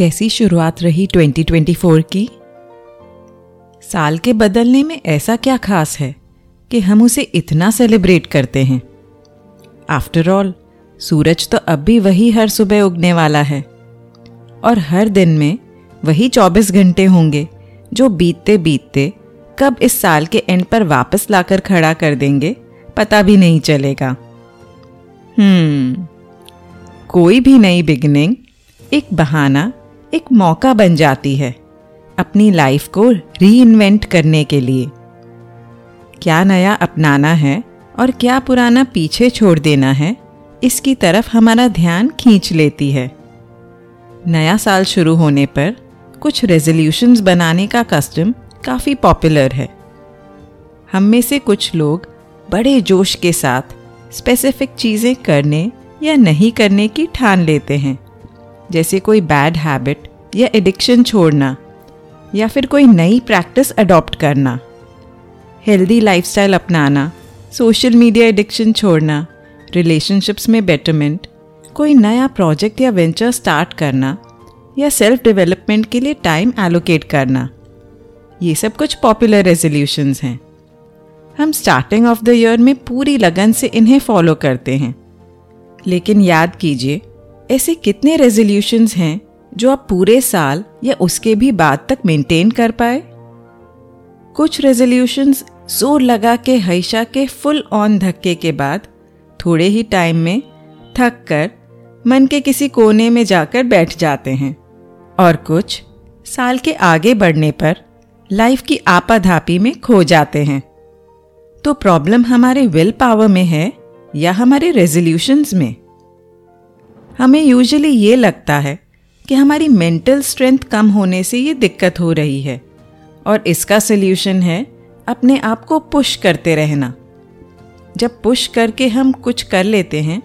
कैसी शुरुआत रही 2024 की? साल के बदलने में ऐसा क्या खास है कि हम उसे इतना सेलिब्रेट करते हैं? आफ्टर ऑल सूरज तो अब भी वही हर सुबह उगने वाला है। और हर दिन में वही 24 घंटे होंगे जो बीतते बीतते कब इस साल के एंड पर वापस लाकर खड़ा कर देंगे, पता भी नहीं चलेगा। हम्म कोई भी नई बिगनिंग एक बहाना एक मौका बन जाती है अपनी लाइफ को री करने के लिए। क्या नया अपनाना है और क्या पुराना पीछे छोड़ देना है, इसकी तरफ़ हमारा ध्यान खींच लेती है। नया साल शुरू होने पर कुछ रेजोल्यूशंस बनाने का कस्टम काफ़ी पॉपुलर है। हम में से कुछ लोग बड़े जोश के साथ स्पेसिफिक चीज़ें करने या नहीं करने की ठान लेते हैं। जैसे कोई बैड हैबिट या एडिक्शन छोड़ना, या फिर कोई नई प्रैक्टिस अडॉप्ट करना हेल्दी लाइफस्टाइल अपनाना सोशल मीडिया एडिक्शन छोड़ना रिलेशनशिप्स में बेटरमेंट कोई नया प्रोजेक्ट या वेंचर स्टार्ट करना, या सेल्फ डेवलपमेंट के लिए टाइम एलोकेट करना, ये सब कुछ पॉपुलर रेजोल्यूशंस हैं। हम स्टार्टिंग ऑफ़ द ईयर में पूरी लगन से इन्हें फॉलो करते हैं। लेकिन याद कीजिए ऐसे कितने रेजोल्यूशंस हैं जो आप पूरे साल या उसके भी बाद तक मेंटेन कर पाए? कुछ रेजोल्यूशंस ज़ोर लगा के हईशा के फुल ऑन धक्के के बाद, थोड़े ही टाइम में थक कर मन के किसी कोने में जाकर बैठ जाते हैं। और कुछ साल के आगे बढ़ने पर लाइफ की आपाधापी में खो जाते हैं। तो प्रॉब्लम हमारे विल पावर में है या हमारे रेजोल्यूशंस में? हमें यूजुअली ये लगता है कि हमारी मेंटल स्ट्रेंथ कम होने से ये दिक्कत हो रही है। और इसका सल्यूशन है अपने आप को पुश करते रहना। जब पुश करके हम कुछ कर लेते हैं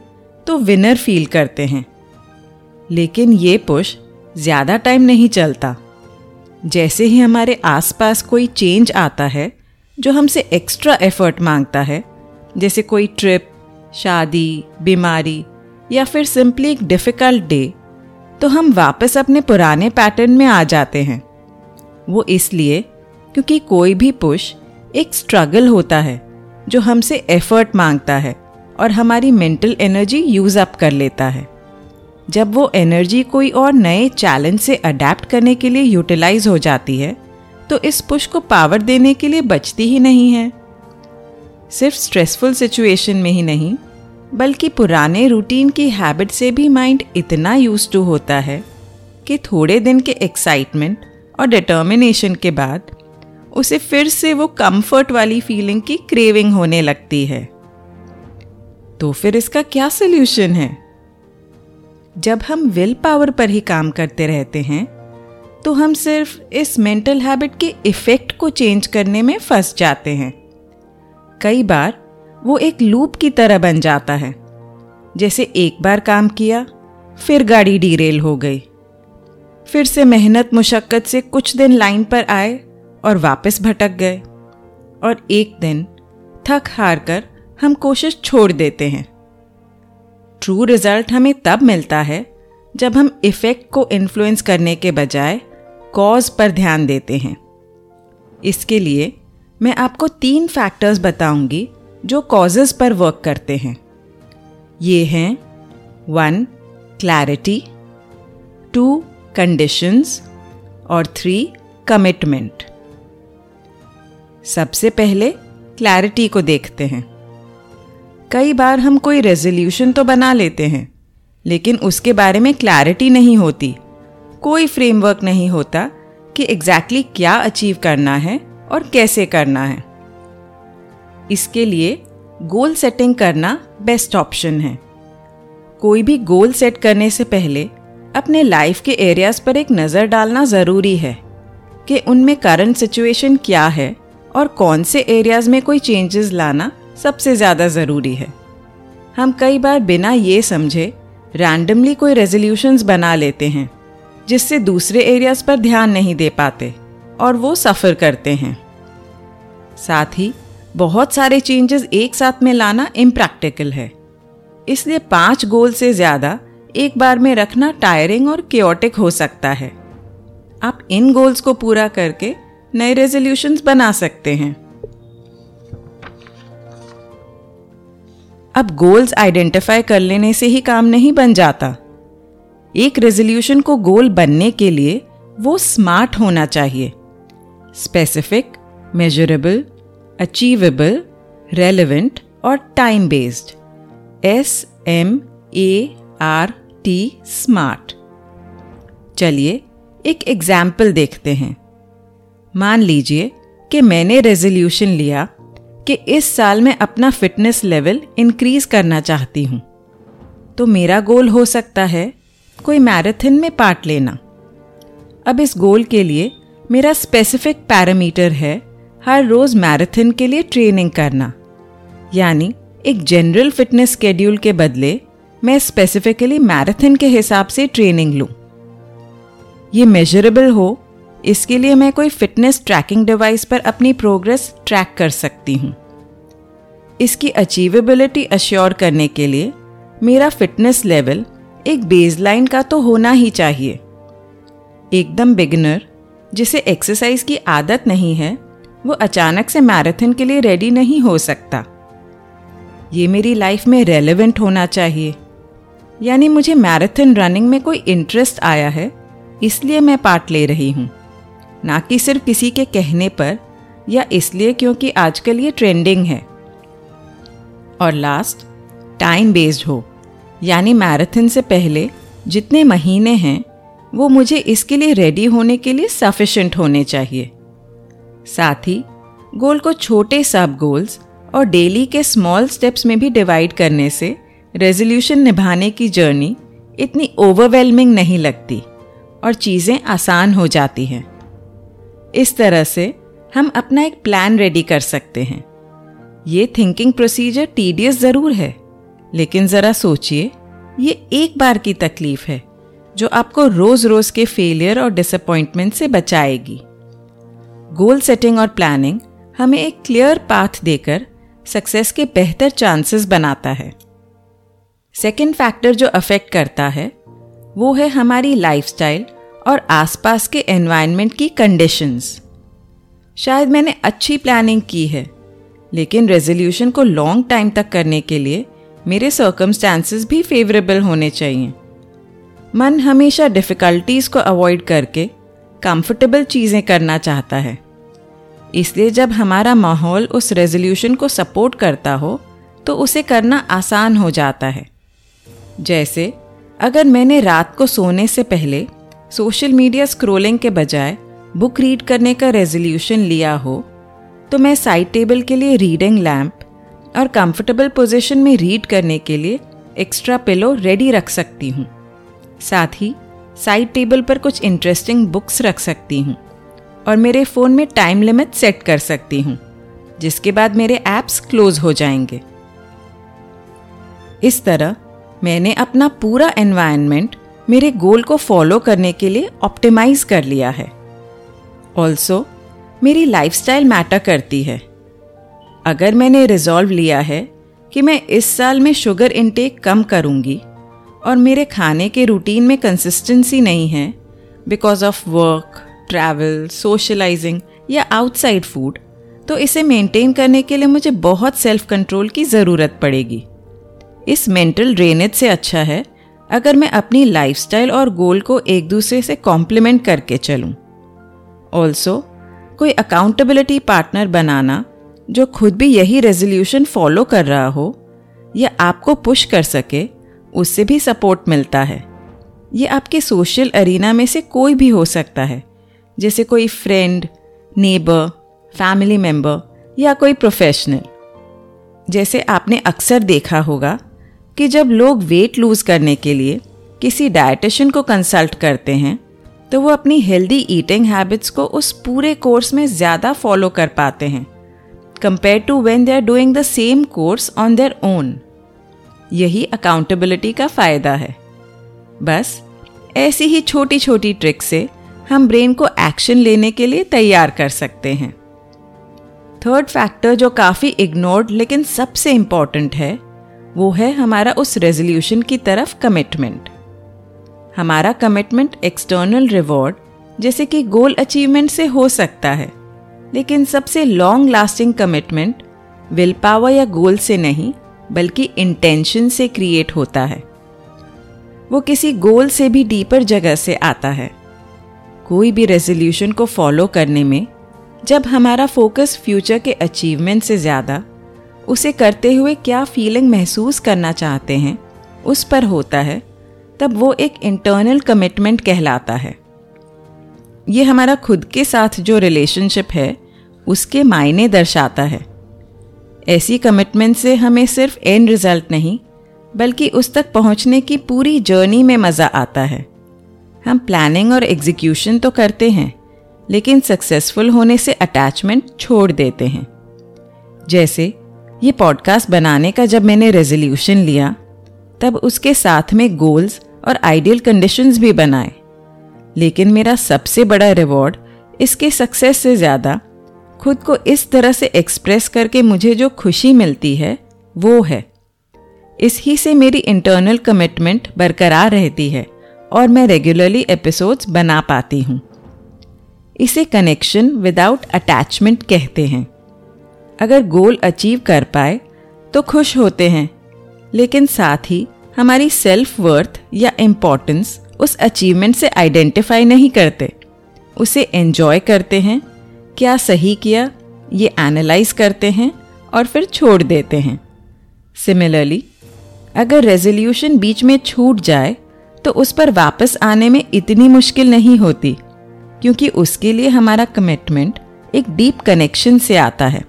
तो विनर फील करते हैं। लेकिन ये पुश ज़्यादा टाइम नहीं चलता। जैसे ही हमारे आसपास कोई चेंज आता है, जो हमसे एक्स्ट्रा एफर्ट माँगता है, जैसे कोई ट्रिप शादी, बीमारी या फिर सिंपली एक डिफ़िकल्ट डे तो हम वापस अपने पुराने पैटर्न में आ जाते हैं। वो इसलिए क्योंकि कोई भी पुश एक स्ट्रगल होता है, जो हमसे एफर्ट माँगता है और हमारी मेंटल एनर्जी यूज़ अप कर लेता है। जब वो एनर्जी कोई और नए चैलेंज से अडेप्ट करने के लिए यूटिलाइज हो जाती है तो इस पुश को पावर देने के लिए बचती ही नहीं है। सिर्फ़ स्ट्रेसफुल सिचुएशन में ही नहीं बल्कि पुराने रूटीन की हैबिट से भी माइंड इतना यूज़ टू होता है कि थोड़े दिन के एक्साइटमेंट और डिटर्मिनेशन के बाद उसे फिर से वो कंफर्ट वाली फीलिंग की क्रेविंग होने लगती है। तो फिर इसका क्या सोल्यूशन है? जब हम विल पावर पर ही काम करते रहते हैं तो हम सिर्फ़ इस मेंटल हैबिट के इफ़ेक्ट को चेंज करने में फंस जाते हैं। कई बार वो एक लूप की तरह बन जाता है। जैसे एक बार काम किया, फिर गाड़ी डीरेल हो गई। फिर से मेहनत मुशक्क़त से कुछ दिन लाइन पर आए और वापस भटक गए। और एक दिन थक हार कर हम कोशिश छोड़ देते हैं। ट्रू रिज़ल्ट हमें तब मिलता है जब हम इफ़ेक्ट को इन्फ्लुएंस करने के बजाय कॉज पर ध्यान देते हैं। इसके लिए मैं आपको तीन फैक्टर्स बताऊँगी जो कॉजेज पर वर्क करते हैं। ये हैं वन क्लैरिटी टू कंडीशंस और थ्री कमिटमेंट सबसे पहले क्लैरिटी को देखते हैं। कई बार हम कोई रेजोल्यूशन तो बना लेते हैं, लेकिन उसके बारे में क्लैरिटी नहीं होती। कोई फ्रेमवर्क नहीं होता कि एग्जैक्टली exactly क्या अचीव करना है और कैसे करना है। इसके लिए गोल सेटिंग करना बेस्ट ऑप्शन है। कोई भी गोल सेट करने से पहले अपने लाइफ के एरियाज़ पर एक नज़र डालना ज़रूरी है कि उनमें करंट सिचुएशन क्या है और कौन से एरियाज़ में कोई चेंजेस लाना सबसे ज़्यादा ज़रूरी है। हम कई बार बिना ये समझे रैंडमली कोई रेजोल्यूशंस बना लेते हैं, जिससे दूसरे एरियाज़ पर ध्यान नहीं दे पाते और वो सफ़र करते हैं। साथ ही बहुत सारे चेंजेस एक साथ में लाना इम्प्रैक्टिकल है। इसलिए पाँच गोल से ज़्यादा एक बार में रखना टायरिंग और क्योटिक हो सकता है। आप इन गोल्स को पूरा करके नए रेजोल्यूशंस बना सकते हैं। अब गोल्स आइडेंटिफाई कर लेने से ही काम नहीं बन जाता। एक रेजोल्यूशन को गोल बनने के लिए वो स्मार्ट होना चाहिए। स्पेसिफिक मेजरेबल अचीवेबल रेलिवेंट और time based S M A R T smart चलिए एक एग्ज़ाम्पल देखते हैं. मान लीजिए कि मैंने रेजोल्यूशन लिया कि इस साल मैं अपना फिटनेस लेवल इंक्रीज करना चाहती हूँ। तो मेरा गोल हो सकता है कोई मैराथन में पार्ट लेना। अब इस गोल के लिए मेरा स्पेसिफिक पैरामीटर है हर रोज मैराथन के लिए ट्रेनिंग करना। यानी एक जनरल फिटनेस स्केड्यूल के बदले मैं स्पेसिफिकली मैराथन के हिसाब से ट्रेनिंग लूँ। ये मेजरेबल हो, इसके लिए मैं कोई फिटनेस ट्रैकिंग डिवाइस पर अपनी प्रोग्रेस ट्रैक कर सकती हूँ। इसकी अचीवेबिलिटी अश्योर करने के लिए मेरा फिटनेस लेवल एक बेसलाइन का तो होना ही चाहिए। एकदम बिगिनर जिसे एक्सरसाइज की आदत नहीं है वो अचानक से मैराथन के लिए रेडी नहीं हो सकता। ये मेरी लाइफ में रेलेवेंट होना चाहिए। यानी मुझे मैराथन रनिंग में कोई इंटरेस्ट आया है, इसलिए मैं पार्ट ले रही हूँ। ना कि सिर्फ़ किसी के कहने पर, या इसलिए क्योंकि आजकल ये ट्रेंडिंग है। और लास्ट टाइम बेस्ड हो। यानी मैराथन से पहले जितने महीने हैं, वो मुझे इसके लिए रेडी होने के लिए सफिशेंट होने चाहिए। साथ ही, गोल को छोटे सब गोल्स और डेली के स्मॉल स्टेप्स में भी डिवाइड करने से रेजोल्यूशन निभाने की जर्नी इतनी ओवरवेलमिंग नहीं लगती और चीज़ें आसान हो जाती हैं। इस तरह से हम अपना एक प्लान रेडी कर सकते हैं। ये थिंकिंग प्रोसीजर टीडियस ज़रूर है, लेकिन ज़रा सोचिए, ये एक बार की तकलीफ़ है, जो आपको रोज़ रोज़ के फेलियर और डिसअपॉइंटमेंट से बचाएगी। गोल सेटिंग और प्लानिंग हमें एक क्लियर पाथ देकर सक्सेस के बेहतर चांसेस बनाता है। सेकेंड फैक्टर जो अफेक्ट करता है, वो है हमारी लाइफस्टाइल और आसपास के एनवायरनमेंट की कंडीशंस शायद मैंने अच्छी प्लानिंग की है, लेकिन रेजोल्यूशन को लॉन्ग टाइम तक करने के लिए मेरे सर्कमस्टांसेस भी फेवरेबल होने चाहिए। मन हमेशा डिफ़िकल्टीज को अवॉइड करके कंफर्टेबल चीज़ें करना चाहता है। इसलिए जब हमारा माहौल उस रेजोल्यूशन को सपोर्ट करता हो तो उसे करना आसान हो जाता है। जैसे, अगर मैंने रात को सोने से पहले सोशल मीडिया स्क्रोलिंग के बजाय बुक रीड करने का रेजोल्यूशन लिया हो तो मैं साइड टेबल के लिए रीडिंग लैम्प और कंफर्टेबल पोजीशन में रीड करने के लिए एक्स्ट्रा पिलो रेडी रख सकती हूँ। साथ ही साइड टेबल पर कुछ इंटरेस्टिंग बुक्स रख सकती हूँ। और मेरे फ़ोन में टाइम लिमिट सेट कर सकती हूँ, जिसके बाद मेरे ऐप्स क्लोज हो जाएँगे। इस तरह मैंने अपना पूरा एनवायरनमेंट मेरे गोल को फॉलो करने के लिए ऑप्टिमाइज कर लिया है। ऑल्सो मेरी लाइफस्टाइल मैटर करती है। अगर मैंने रिजॉल्व लिया है कि मैं इस साल में शुगर इनटेक कम करूँगी और मेरे खाने के रूटीन में कंसिस्टेंसी नहीं है because of work travel socialising या आउटसाइड फ़ूड तो इसे मेंटेन करने के लिए मुझे बहुत सेल्फ कंट्रोल की ज़रूरत पड़ेगी। इस मेंटल ड्रेनेज से अच्छा है अगर मैं अपनी लाइफस्टाइल और गोल को एक दूसरे से कॉम्प्लीमेंट करके चलूँ। ऑल्सो कोई अकाउंटेबिलिटी पार्टनर बनाना, जो खुद भी यही रेजोल्यूशन फॉलो कर रहा हो, या आपको पुश कर सके, उससे भी सपोर्ट मिलता है। ये आपके सोशल अरीना में से कोई भी हो सकता है। जैसे कोई फ्रेंड नेबर फैमिली मेंबर या कोई प्रोफेशनल जैसे आपने अक्सर देखा होगा कि जब लोग वेट लूज करने के लिए किसी डाइटिशियन को कंसल्ट करते हैं तो वो अपनी हेल्दी ईटिंग हैबिट्स को उस पूरे कोर्स में ज़्यादा फॉलो कर पाते हैं compare to when they are doing the same course on their own यही अकाउंटेबिलिटी का फ़ायदा है। बस, ऐसी ही छोटी छोटी ट्रिक से हम ब्रेन को एक्शन लेने के लिए तैयार कर सकते हैं। थर्ड फैक्टर जो काफ़ी इग्नोर्ड लेकिन सबसे इंपॉर्टेंट है, वो है हमारा उस रेजोल्यूशन की तरफ़ कमिटमेंट हमारा कमिटमेंट एक्सटर्नल रिवॉर्ड जैसे कि गोल अचीवमेंट से हो सकता है, लेकिन सबसे long lasting commitment will power या गोल से नहीं, बल्कि इंटेंशन से क्रिएट होता है। वो किसी गोल से भी डीपर जगह से आता है। कोई भी रेजोल्यूशन को फॉलो करने में, जब हमारा फोकस फ्यूचर के अचीवमेंट से ज़्यादा, उसे करते हुए क्या फीलिंग महसूस करना चाहते हैं, उस पर होता है, तब वो एक इंटरनल कमिटमेंट कहलाता है। ये हमारा खुद के साथ जो रिलेशनशिप है, उसके मायने दर्शाता है। ऐसी कमिटमेंट से हमें सिर्फ़ एंड रिज़ल्ट नहीं, बल्कि उस तक पहुँचने की पूरी जर्नी में मज़ा आता है। हम प्लानिंग और एग्जीक्यूशन तो करते हैं, लेकिन सक्सेसफुल होने से अटैचमेंट छोड़ देते हैं। जैसे, ये पॉडकास्ट बनाने का जब मैंने रेजोल्यूशन लिया, तब उसके साथ में गोल्स और आइडियल कंडीशंस भी बनाए। लेकिन मेरा सबसे बड़ा रिवॉर्ड इसके सक्सेस से ज़्यादा, खुद को इस तरह से एक्सप्रेस करके मुझे जो खुशी मिलती है, वो है। इस ही से मेरी इंटरनल कमिटमेंट बरकरार रहती है। और मैं रेगुलरली एपिसोड्स बना पाती हूँ। इसे कनेक्शन विदाउट अटैचमेंट कहते हैं। अगर गोल अचीव कर पाए तो खुश होते हैं। लेकिन साथ ही, हमारी सेल्फ वर्थ या इम्पोर्टेंस उस अचीवमेंट से आइडेंटिफाई नहीं करते। उसे एन्जॉय करते हैं, क्या सही किया, ये एनालाइज करते हैं और फिर छोड़ देते हैं। सिमिलरली अगर रेजोल्यूशन बीच में छूट जाए तो उस पर वापस आने में इतनी मुश्किल नहीं होती, क्योंकि उसके लिए हमारा कमिटमेंट एक डीप कनेक्शन से आता है।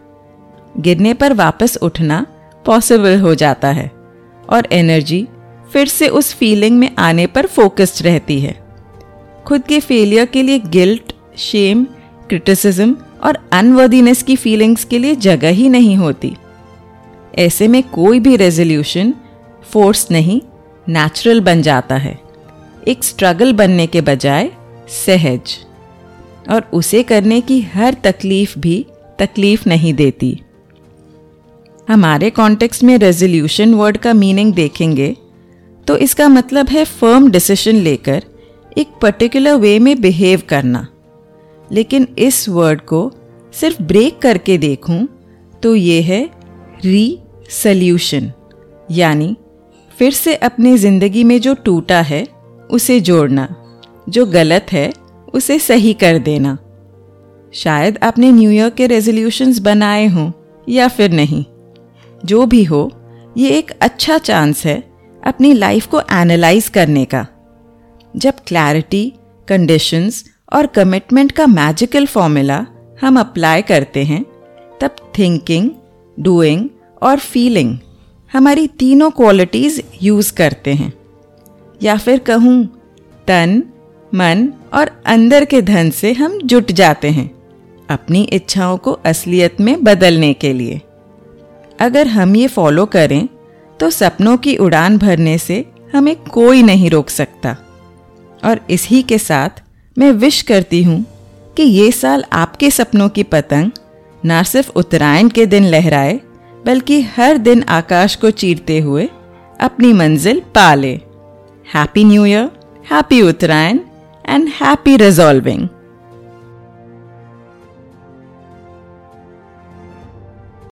गिरने पर वापस उठना पॉसिबल हो जाता है और एनर्जी फिर से उस फीलिंग में आने पर फोकस्ड रहती है। खुद के फेलियर के लिए गिल्ट शेम क्रिटिसिज्म और अनवर्दीनेस की फीलिंग्स के लिए जगह ही नहीं होती। ऐसे में कोई भी रेजोल्यूशन फोर्स नहीं नेचुरल बन जाता है। एक स्ट्रगल बनने के बजाय सहज। और उसे करने की हर तकलीफ़ भी तकलीफ़ नहीं देती। हमारे कॉन्टेक्स्ट में रेजोल्यूशन वर्ड का मीनिंग देखेंगे तो इसका मतलब है फर्म डिसीज़न लेकर एक पर्टिकुलर वे में बिहेव करना। लेकिन इस वर्ड को सिर्फ़ ब्रेक करके देखूँ तो ये है री सल्यूशन यानी फिर से अपनी ज़िंदगी में जो टूटा है उसे जोड़ना। जो गलत है, उसे सही कर देना। शायद आपने न्यू ईयर के रेजोल्यूशंस बनाए हों, या फिर नहीं। जो भी हो, ये एक अच्छा चांस है अपनी लाइफ को एनालाइज करने का। जब क्लैरिटी कंडीशंस और कमिटमेंट का मैजिकल फॉर्मूला हम अप्लाई करते हैं, तब थिंकिंग डूइंग और फीलिंग हमारी तीनों क्वालिटीज़ यूज़ करते हैं। या फिर कहूँ, तन, मन और अंदर के धन से हम जुट जाते हैं, अपनी इच्छाओं को असलियत में बदलने के लिए। अगर हम ये फॉलो करें तो सपनों की उड़ान भरने से हमें कोई नहीं रोक सकता। और इसी के साथ मैं विश करती हूँ कि ये साल आपके सपनों की पतंग न सिर्फ़ उत्तरायण के दिन लहराए, बल्कि हर दिन आकाश को चीरते हुए अपनी मंजिल पा ले। Happy New Year, Happy Uttarayan, and Happy Resolving.